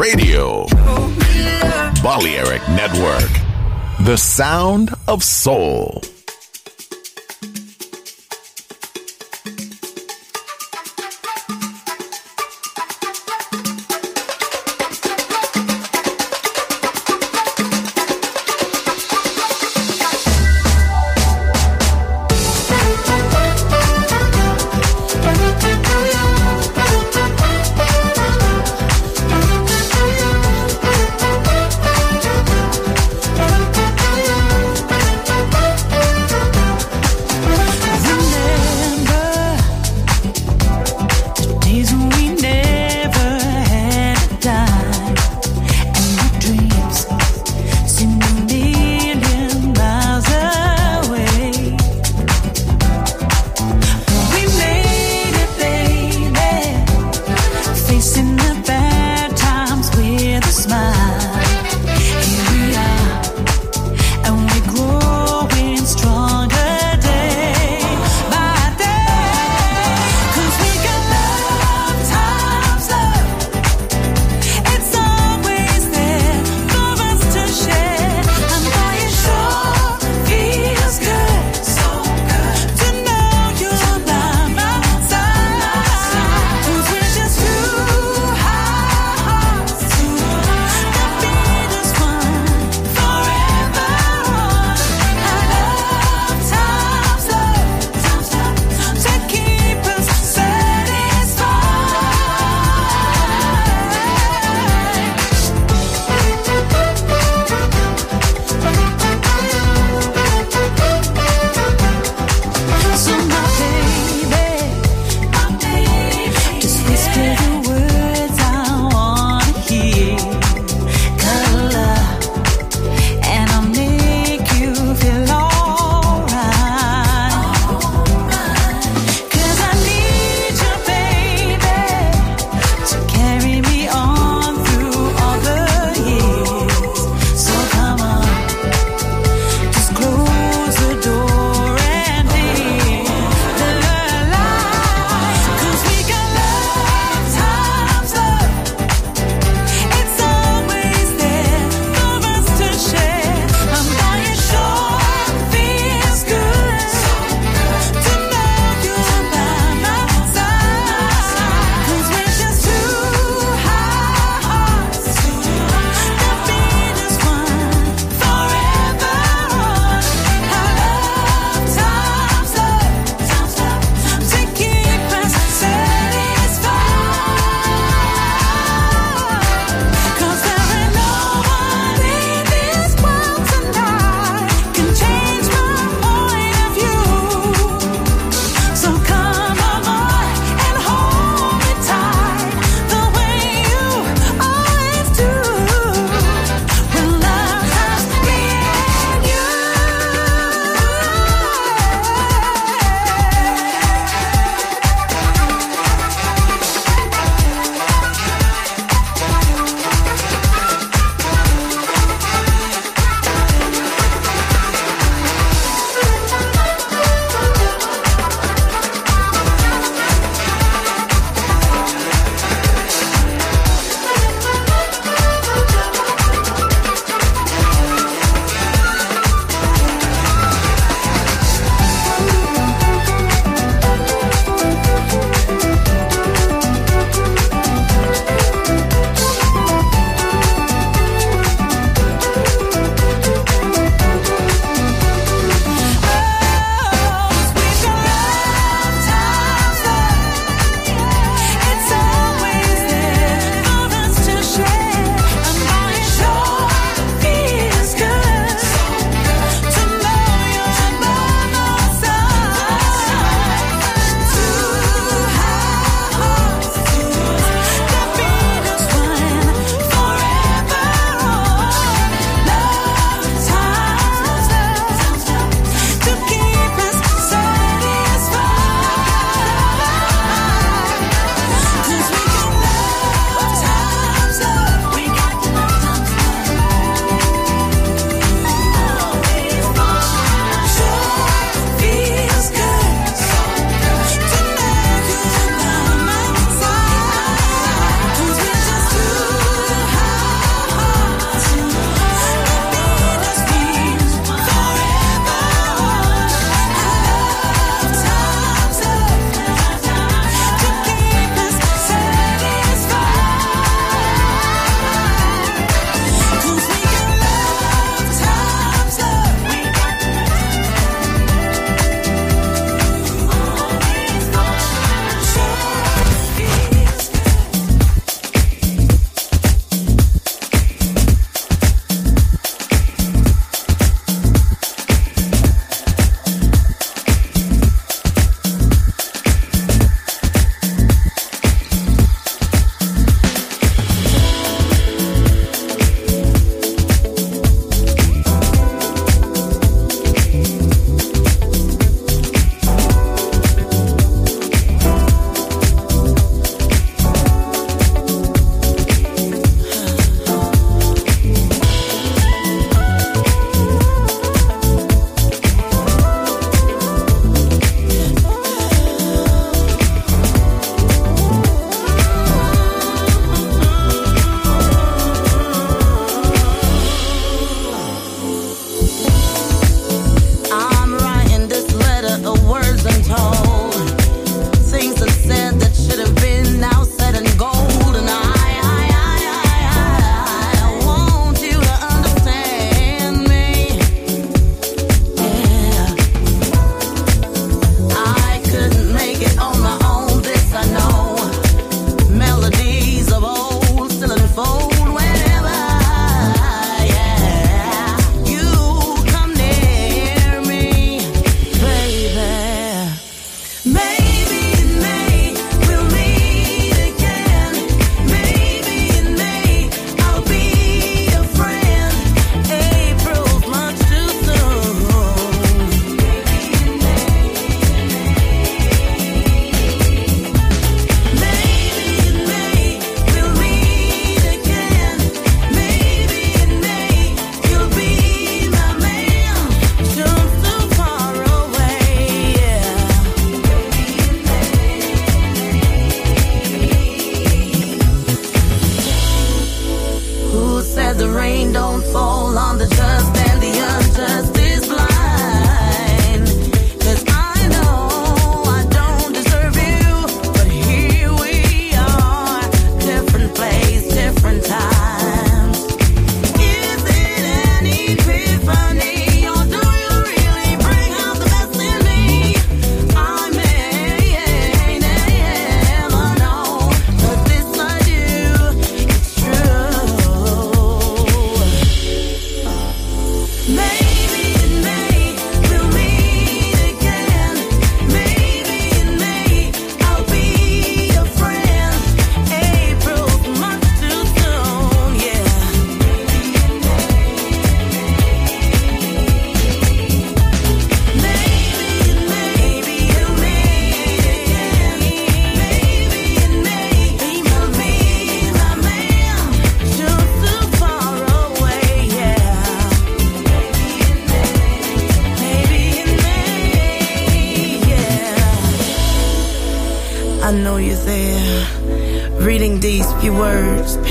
Radio. Balearic Network. The sound of soul.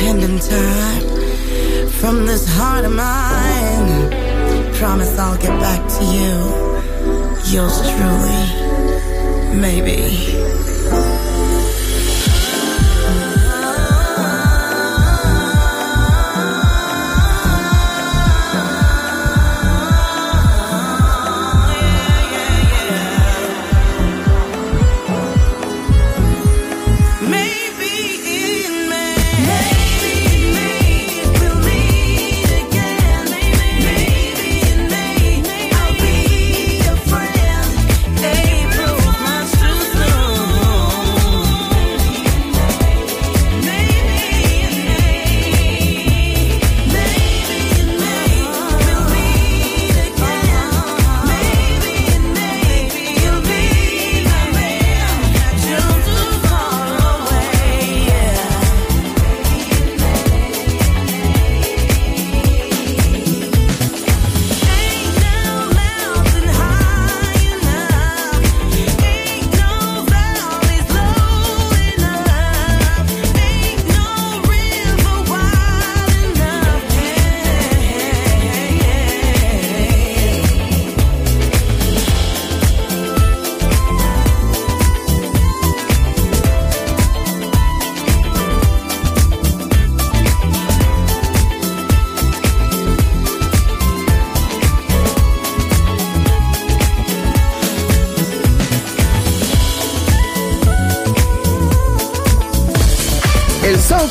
in time from this heart of mine. Promise I'll get back to you. Yours truly, maybe.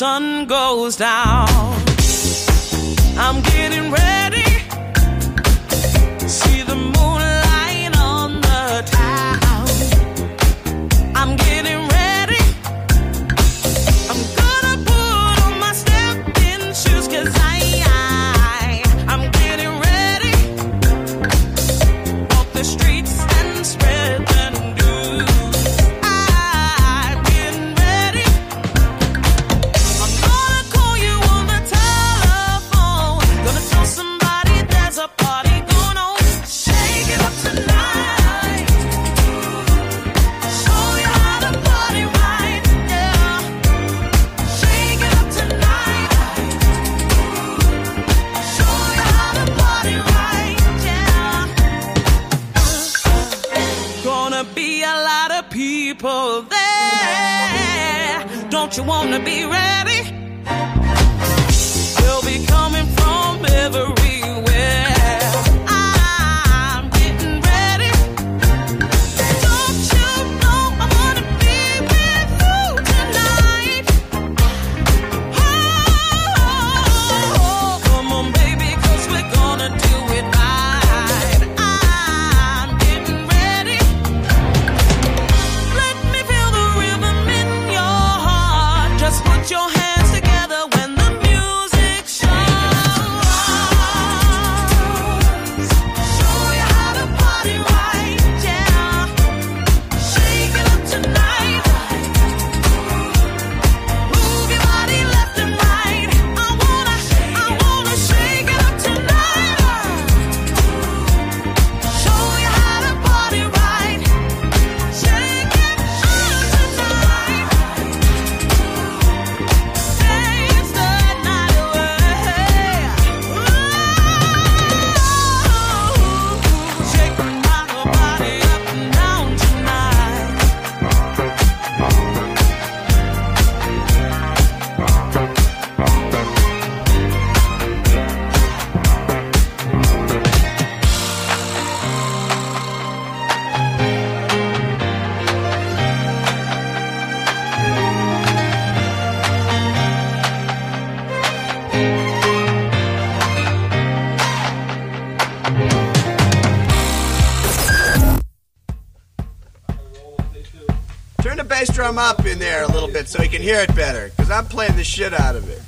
sun goes down. I'm getting ready. up in there a little bit so he can hear it better, because I'm playing the shit out of it.